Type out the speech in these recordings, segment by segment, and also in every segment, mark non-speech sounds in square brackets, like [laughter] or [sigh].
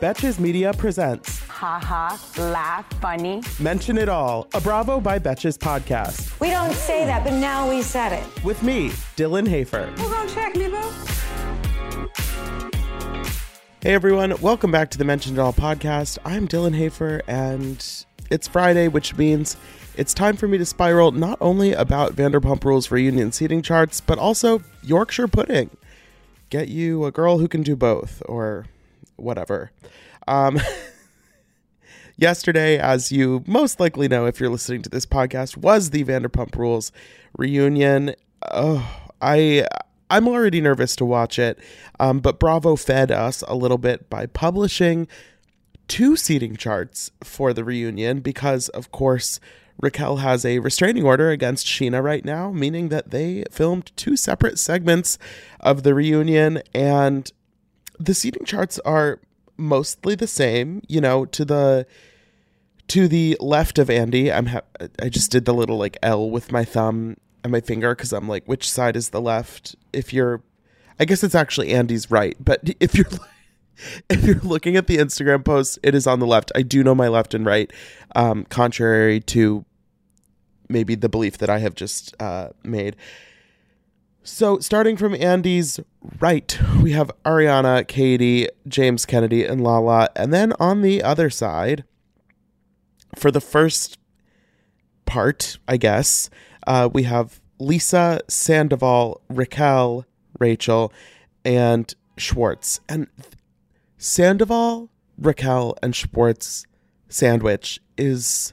Betches Media presents Ha ha, laugh, funny. Mention It All, a Bravo by Betches podcast. We don't say that, but now we said it. With me, Dylan Hafer. Hold on, check me, boo. Hey everyone, welcome back to the Mention It All podcast. I'm Dylan Hafer, and it's Friday, which means it's time for me to spiral not only about Vanderpump Rules reunion seating charts, but also Yorkshire pudding. Get you a girl who can do both, or whatever. Um, [laughs] yesterday, as you most likely know if you're listening to this podcast, was the Vanderpump Rules reunion. Oh, I I'm already nervous to watch it, um, but Bravo fed us a little bit by publishing two seating charts for the reunion because, of course, Raquel has a restraining order against Scheana right now, meaning that they filmed two separate segments of the reunion, and the seating charts are mostly the same. You know, to the to the left of Andy, I'm ha- I just did the little like L with my thumb and my finger because I'm like, which side is the left? If you're, I guess it's actually Andy's right, but [laughs] if you're if you're looking at the Instagram post, it is on the left. I do know my left and right, um, contrary to maybe the belief that I have just uh, made. So, starting from Andy's right, we have Ariana, Katie, James Kennedy, and Lala. And then on the other side, for the first part, I guess, uh, we have Lisa, Sandoval, Raquel, Rachel, and Schwartz. And Sandoval, Raquel, and Schwartz sandwich is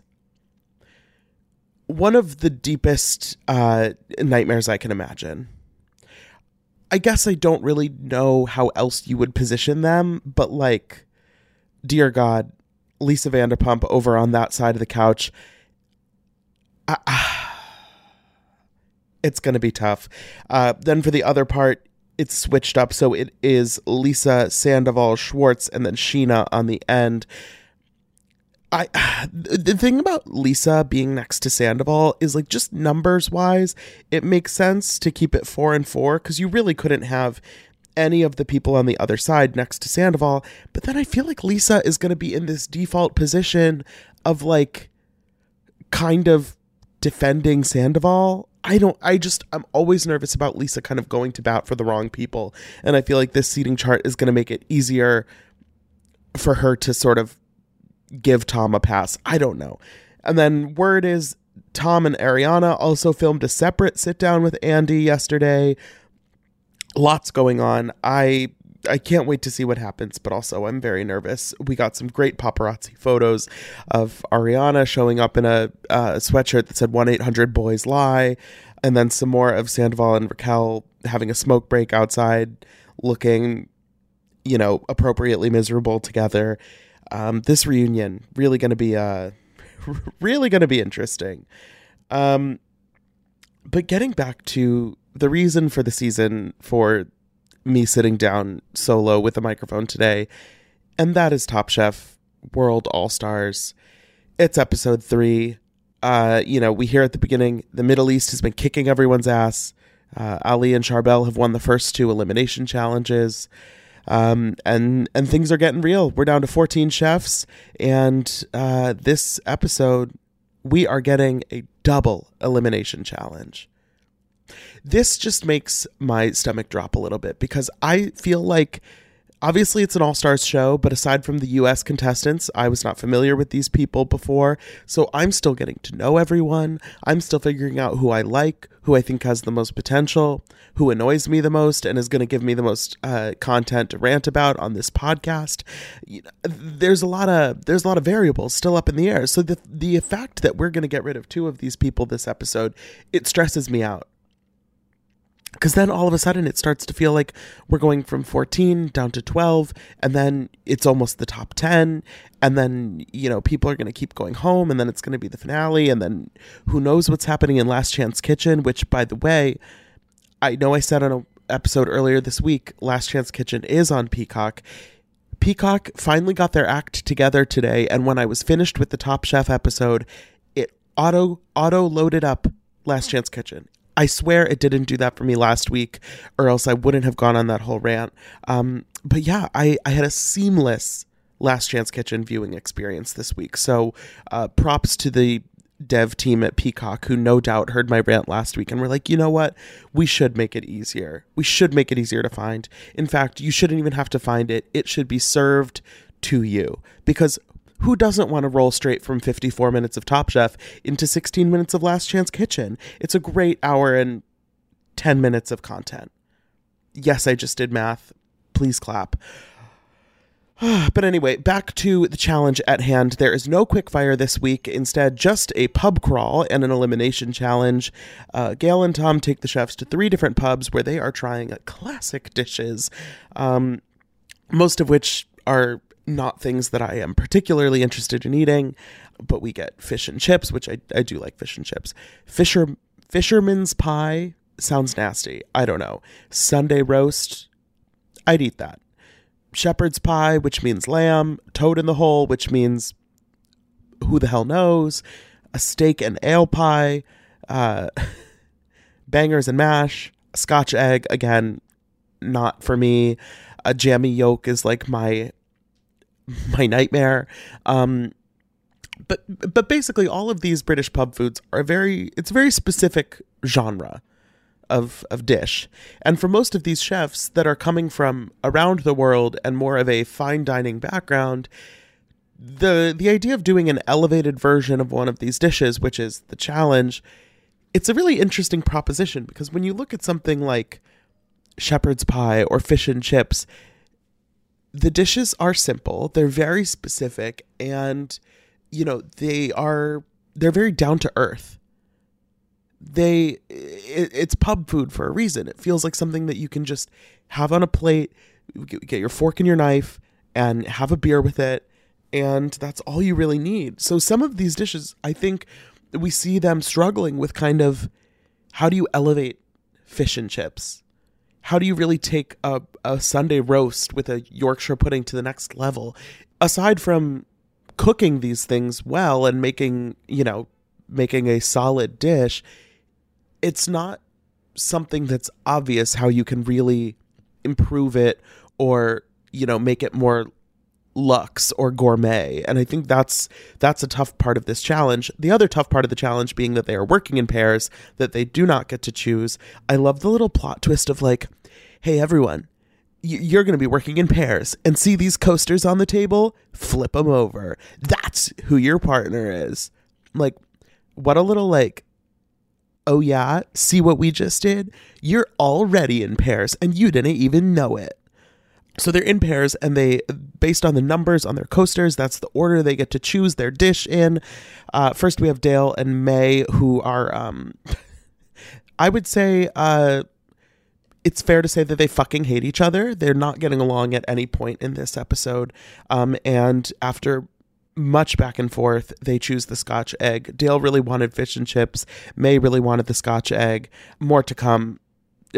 one of the deepest uh, nightmares I can imagine. I guess I don't really know how else you would position them, but like, dear God, Lisa Vanderpump over on that side of the couch. it's going to be tough. Uh, then for the other part, it's switched up. So it is Lisa Sandoval Schwartz and then Scheana on the end. I [sighs] the thing about Lisa being next to Sandoval is like just numbers wise, it makes sense to keep it four and four because you really couldn't have any of the people on the other side next to Sandoval. But then I feel like Lisa is going to be in this default position of like kind of defending Sandoval. I don't, I just, I'm always nervous about Lisa kind of going to bat for the wrong people. And I feel like this seating chart is going to make it easier for her to sort of give Tom a pass. I don't know. And then word is Tom and Ariana also filmed a separate sit down with Andy yesterday. Lots going on. I I can't wait to see what happens, but also I'm very nervous. We got some great paparazzi photos of Ariana showing up in a uh, sweatshirt that said 1 800 Boys Lie, and then some more of Sandoval and Raquel having a smoke break outside, looking, you know, appropriately miserable together. Um, this reunion really going to be uh, [laughs] really going to be interesting. Um, but getting back to the reason for the season for me sitting down solo with a microphone today, and that is Top Chef World All Stars. It's episode three. Uh, you know, we hear at the beginning the Middle East has been kicking everyone's ass. Uh, Ali and Charbel have won the first two elimination challenges. Um, and and things are getting real. We're down to 14 chefs, and uh, this episode we are getting a double elimination challenge. This just makes my stomach drop a little bit because I feel like obviously it's an all stars show, but aside from the US contestants, I was not familiar with these people before. So I'm still getting to know everyone. I'm still figuring out who I like, who I think has the most potential, who annoys me the most, and is going to give me the most uh, content to rant about on this podcast. There's a lot of there's a lot of variables still up in the air. So the the fact that we're going to get rid of two of these people this episode, it stresses me out because then all of a sudden it starts to feel like we're going from 14 down to 12 and then it's almost the top 10 and then you know people are going to keep going home and then it's going to be the finale and then who knows what's happening in last chance kitchen which by the way i know i said on an episode earlier this week last chance kitchen is on peacock. Peacock finally got their act together today and when i was finished with the top chef episode it auto auto loaded up last chance kitchen I swear it didn't do that for me last week, or else I wouldn't have gone on that whole rant. Um, but yeah, I, I had a seamless Last Chance Kitchen viewing experience this week. So uh, props to the dev team at Peacock who no doubt heard my rant last week and were like, you know what? We should make it easier. We should make it easier to find. In fact, you shouldn't even have to find it, it should be served to you because who doesn't want to roll straight from 54 minutes of Top Chef into 16 minutes of Last Chance Kitchen? It's a great hour and 10 minutes of content. Yes, I just did math. Please clap. [sighs] but anyway, back to the challenge at hand. There is no quick fire this week. Instead, just a pub crawl and an elimination challenge. Uh, Gail and Tom take the chefs to three different pubs where they are trying classic dishes, um, most of which are not things that I am particularly interested in eating, but we get fish and chips, which I, I do like fish and chips. Fisher fisherman's pie sounds nasty. I don't know. Sunday roast, I'd eat that. Shepherd's pie, which means lamb. Toad in the hole, which means who the hell knows. A steak and ale pie. Uh, [laughs] bangers and mash. Scotch egg, again, not for me. A jammy yolk is like my my nightmare. Um, but but basically, all of these British pub foods are very it's a very specific genre of of dish, and for most of these chefs that are coming from around the world and more of a fine dining background. The the idea of doing an elevated version of one of these dishes, which is the challenge, it's a really interesting proposition because when you look at something like shepherd's pie or fish and chips, the dishes are simple they're very specific and you know they are they're very down to earth. They it, it's pub food for a reason. It feels like something that you can just have on a plate get your fork and your knife and have a beer with it and that's all you really need. So some of these dishes i think we see them struggling with kind of how do you elevate fish and chips how do you really take a, a Sunday roast with a Yorkshire pudding to the next level? Aside from cooking these things well and making, you know, making a solid dish, it's not something that's obvious how you can really improve it or, you know, make it more luxe or gourmet. And i think that's that's a tough part of this challenge. The other tough part of the challenge being that they are working in pairs that they do not get to choose. I love the little plot twist of like hey everyone you're going to be working in pairs and see these coasters on the table? Flip them over. That's who your partner is. Like what a little like oh yeah see what we just did? You're already in pairs and you didn't even know it. So they're in pairs and they, based on the numbers on their coasters, that's the order they get to choose their dish in. Uh, first, we have Dale and May, who are, um, [laughs] I would say, uh, it's fair to say that they fucking hate each other. They're not getting along at any point in this episode. Um, and after much back and forth, they choose the scotch egg. Dale really wanted fish and chips. May really wanted the scotch egg. More to come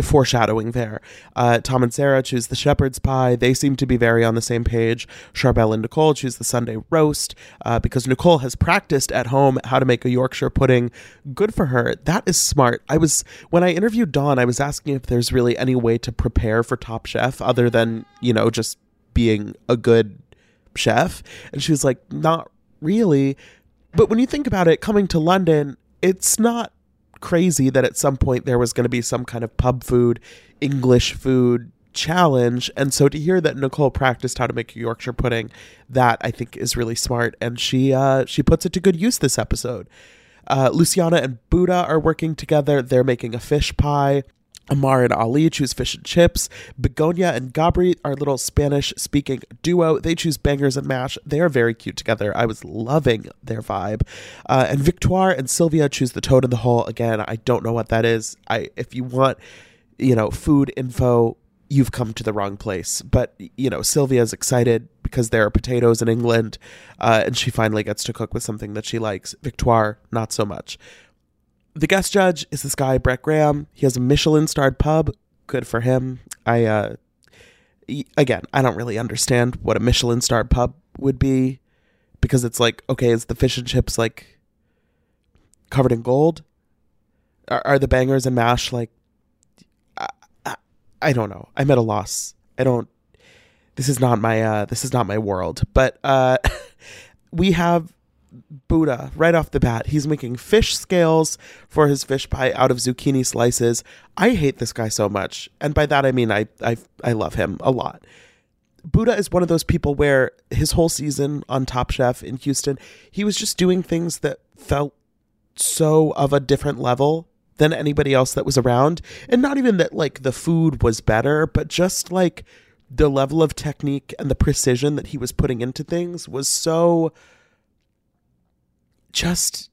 foreshadowing there. Uh, Tom and Sara choose the shepherd's pie. They seem to be very on the same page. Charbel and Nicole choose the Sunday roast uh, because Nicole has practiced at home how to make a Yorkshire pudding. Good for her. That is smart. I was when I interviewed Dawn, I was asking if there's really any way to prepare for Top Chef other than you know just being a good chef, and she was like, not really. But when you think about it, coming to London, it's not crazy that at some point there was going to be some kind of pub food, English food challenge. And so to hear that Nicole practiced how to make a Yorkshire pudding, that I think is really smart. And she uh, she puts it to good use this episode. Uh, Luciana and Buddha are working together. They're making a fish pie. Amar and Ali choose fish and chips. Begonia and Gabri, our little Spanish speaking duo, they choose bangers and mash. They are very cute together. I was loving their vibe. Uh, and Victoire and Sylwia choose the toad in the hole. Again, I don't know what that is. I if you want you know, food info, you've come to the wrong place. But, you know, Sylwia's excited because there are potatoes in England, uh, and she finally gets to cook with something that she likes. Victoire, not so much. The guest judge is this guy, Brett Graham. He has a Michelin starred pub. Good for him. I, uh, again, I don't really understand what a Michelin starred pub would be because it's like, okay, is the fish and chips like covered in gold? Are, are the bangers and mash like I, I, I don't know. I'm at a loss. I don't this is not my uh this is not my world. But uh [laughs] we have Buddha right off the bat. He's making fish scales for his fish pie out of zucchini slices. I hate this guy so much. And by that I mean I I I love him a lot. Buddha is one of those people where his whole season on Top Chef in Houston, he was just doing things that felt so of a different level than anybody else that was around. And not even that like the food was better, but just like the level of technique and the precision that he was putting into things was so just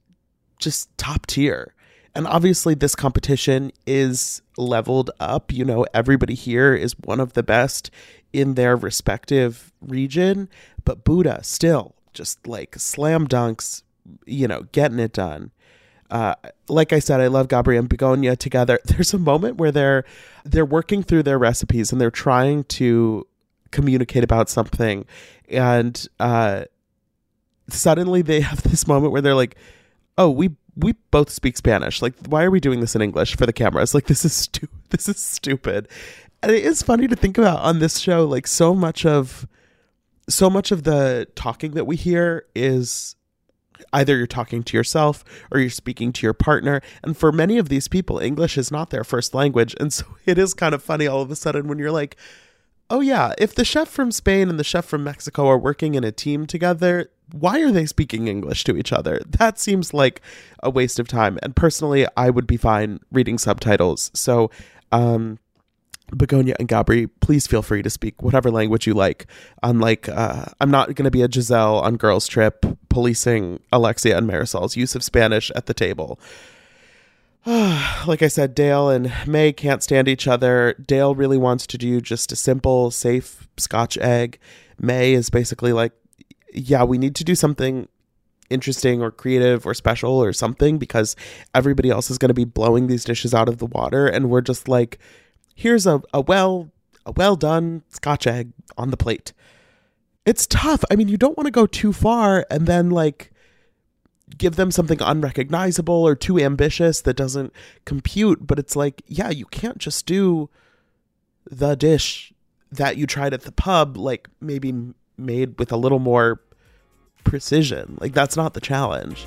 just top tier. And obviously this competition is leveled up, you know, everybody here is one of the best in their respective region, but Buddha still just like slam dunks, you know, getting it done. Uh, like I said, I love Gabri and Begonia together. [laughs] There's a moment where they're they're working through their recipes and they're trying to communicate about something, and uh, suddenly they have this moment where they're like, "Oh, we we both speak Spanish. Like, why are we doing this in English for the cameras? Like, this is stu- [laughs] this is stupid." And it is funny to think about on this show. Like, so much of so much of the talking that we hear is either you're talking to yourself or you're speaking to your partner. And for many of these people, English is not their first language. And so [laughs] it is kind of funny all of a sudden when you're like, oh, yeah, if the chef from Spain and the chef from Mexico are working in a team together, why are they speaking English to each other? That seems like a waste of time. And personally, I would be fine reading subtitles. So, um, Begonia and Gabri, please feel free to speak whatever language you like. Unlike, uh, I'm not going to be a Gizelle on Girls Trip policing Alexia and Marysol's use of Spanish at the table. [sighs] like I said, Dale and May can't stand each other. Dale really wants to do just a simple, safe scotch egg. May is basically like, yeah, we need to do something interesting or creative or special or something because everybody else is going to be blowing these dishes out of the water. And we're just like, here's a, a well a well done scotch egg on the plate. It's tough. I mean, you don't want to go too far and then like give them something unrecognizable or too ambitious that doesn't compute, but it's like, yeah, you can't just do the dish that you tried at the pub like maybe made with a little more precision. Like that's not the challenge.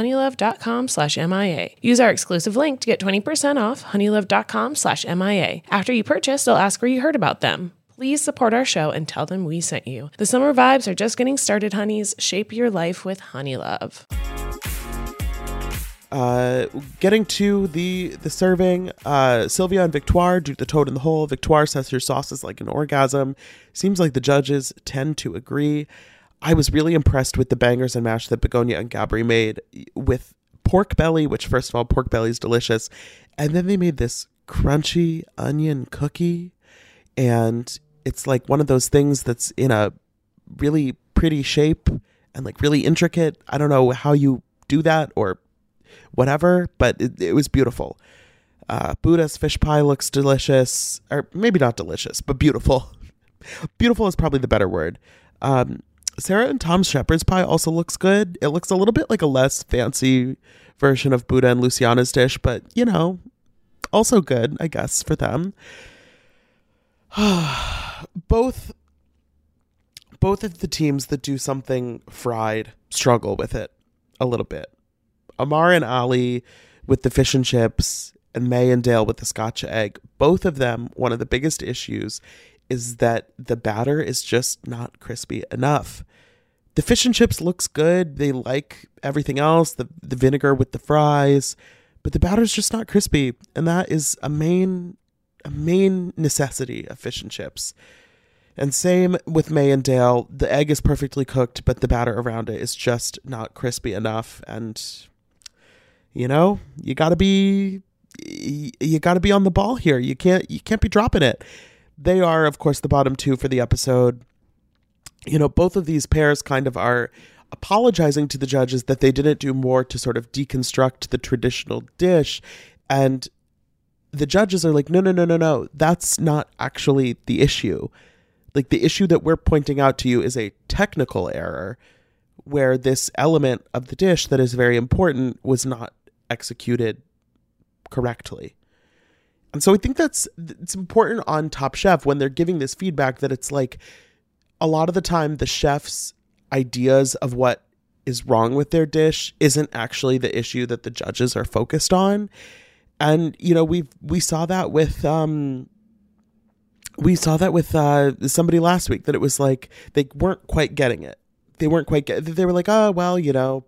honeylove.com slash MIA. Use our exclusive link to get 20% off honeylove.com slash MIA. After you purchase, they'll ask where you heard about them. Please support our show and tell them we sent you. The summer vibes are just getting started, honeys. Shape your life with Honeylove. Uh, getting to the the serving, uh, Sylwia and Victoire do the toad in the hole. Victoire says her sauce is like an orgasm. Seems like the judges tend to agree. I was really impressed with the bangers and mash that Begonia and Gabri made with pork belly, which first of all, pork belly is delicious, and then they made this crunchy onion cookie, and it's like one of those things that's in a really pretty shape and like really intricate. I don't know how you do that or whatever, but it, it was beautiful. Uh, Buddha's fish pie looks delicious, or maybe not delicious, but beautiful. [laughs] beautiful is probably the better word. Um, Sara and Tom's shepherd's pie also looks good. It looks a little bit like a less fancy version of Buddha and Luciana's dish, but you know, also good, I guess, for them. [sighs] both both of the teams that do something fried struggle with it a little bit. Amar and Ali with the fish and chips, and May and Dale with the scotch egg. Both of them, one of the biggest issues is that the batter is just not crispy enough. The fish and chips looks good. They like everything else, the the vinegar with the fries, but the batter's just not crispy, and that is a main a main necessity of fish and chips. And same with May and Dale. The egg is perfectly cooked, but the batter around it is just not crispy enough. And you know, you gotta be you gotta be on the ball here. You can't you can't be dropping it. They are, of course, the bottom two for the episode. You know, both of these pairs kind of are apologizing to the judges that they didn't do more to sort of deconstruct the traditional dish. And the judges are like, no, no, no, no, no. That's not actually the issue. Like, the issue that we're pointing out to you is a technical error where this element of the dish that is very important was not executed correctly. And so I think that's it's important on Top Chef when they're giving this feedback that it's like a lot of the time the chef's ideas of what is wrong with their dish isn't actually the issue that the judges are focused on. And you know, we we saw that with um we saw that with uh somebody last week that it was like they weren't quite getting it. They weren't quite get they were like, "Oh, well, you know,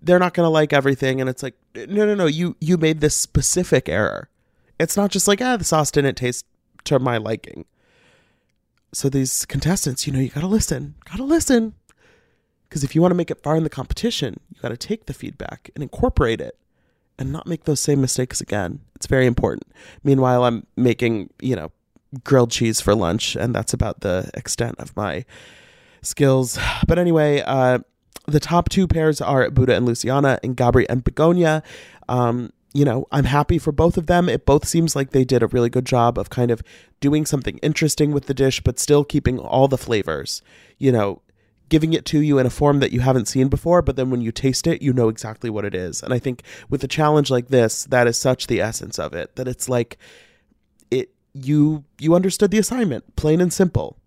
they're not going to like everything." And it's like, "No, no, no, you you made this specific error." It's not just like, "Ah, the sauce didn't taste to my liking." So these contestants, you know, you got to listen. Got to listen. Because if you want to make it far in the competition, you got to take the feedback and incorporate it and not make those same mistakes again. It's very important. Meanwhile, I'm making, you know, grilled cheese for lunch, and that's about the extent of my skills. But anyway, uh, the top two pairs are Buddha and Luciana, and Gabri and Begonia. Um, you know, I'm happy for both of them. It both seems like they did a really good job of kind of doing something interesting with the dish, but still keeping all the flavors. You know, giving it to you in a form that you haven't seen before, but then when you taste it, you know exactly what it is. And I think with a challenge like this, that is such the essence of it that it's like it you you understood the assignment, plain and simple.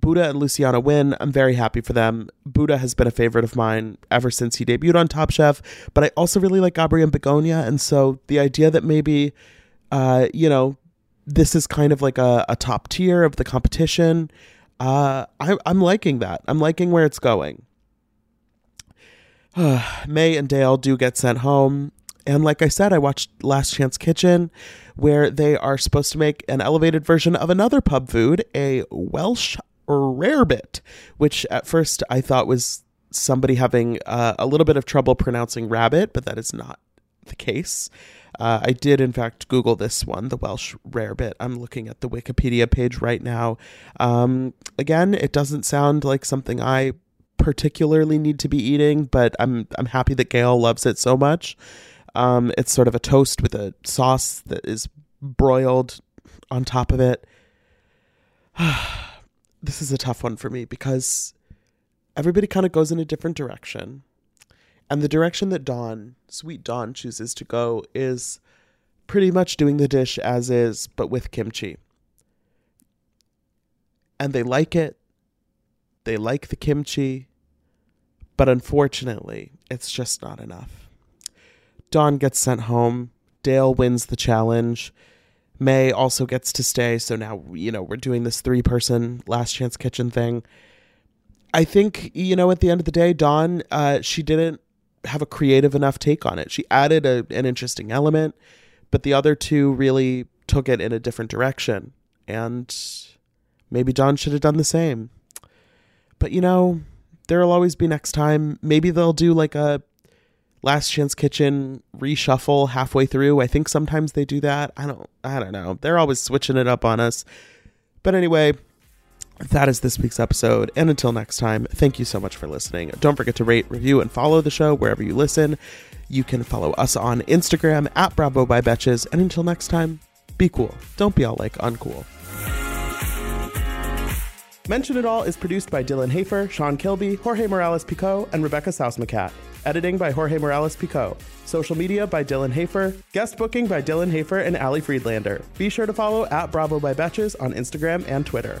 Buddha and Luciana win. I'm very happy for them. Buddha has been a favorite of mine ever since he debuted on Top Chef, but I also really like Gabri and Begonia, and so the idea that maybe, uh, you know, this is kind of like a, a top tier of the competition. Uh, I, I'm liking that. I'm liking where it's going. [sighs] May and Dale do get sent home. And like I said, I watched Last Chance Kitchen, where they are supposed to make an elevated version of another pub food, a Welsh rarebit, which at first I thought was somebody having uh, a little bit of trouble pronouncing rabbit, but that is not the case. Uh, I did, in fact, Google this one, the Welsh rarebit. I'm looking at the Wikipedia page right now. Um, again, it doesn't sound like something I particularly need to be eating, but I'm I'm happy that Gail loves it so much. Um, it's sort of a toast with a sauce that is broiled on top of it. [sighs] [sighs] this is a tough one for me because everybody kind of goes in a different direction. And the direction that Dawn, sweet Dawn, chooses to go is pretty much doing the dish as is, but with kimchi. And they like it. They like the kimchi. But unfortunately, it's just not enough. Dawn gets sent home. Dale wins the challenge. May also gets to stay. So now, you know, we're doing this three person last chance kitchen thing. I think, you know, at the end of the day, Dawn, uh, she didn't have a creative enough take on it. She added a, an interesting element, but the other two really took it in a different direction. And maybe Dawn should have done the same. But, you know, there'll always be next time. Maybe they'll do like a Last Chance Kitchen reshuffle halfway through. I think sometimes they do that. I don't I don't know. They're always switching it up on us. But anyway, that is this week's episode. And until next time, thank you so much for listening. Don't forget to rate, review, and follow the show wherever you listen. You can follow us on Instagram at Bravo by Betches. And until next time, be cool. Don't be all like uncool. Mention It All is produced by Dylan Hafer, Sean Kilby, Jorge Morales Pico, and Rebecca Sausmacat. Editing by Jorge Morales Pico. Social media by Dylan Hafer. Guest booking by Dylan Hafer and Ali Friedlander. Be sure to follow at Bravo by Betches on Instagram and Twitter.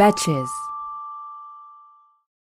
Betches.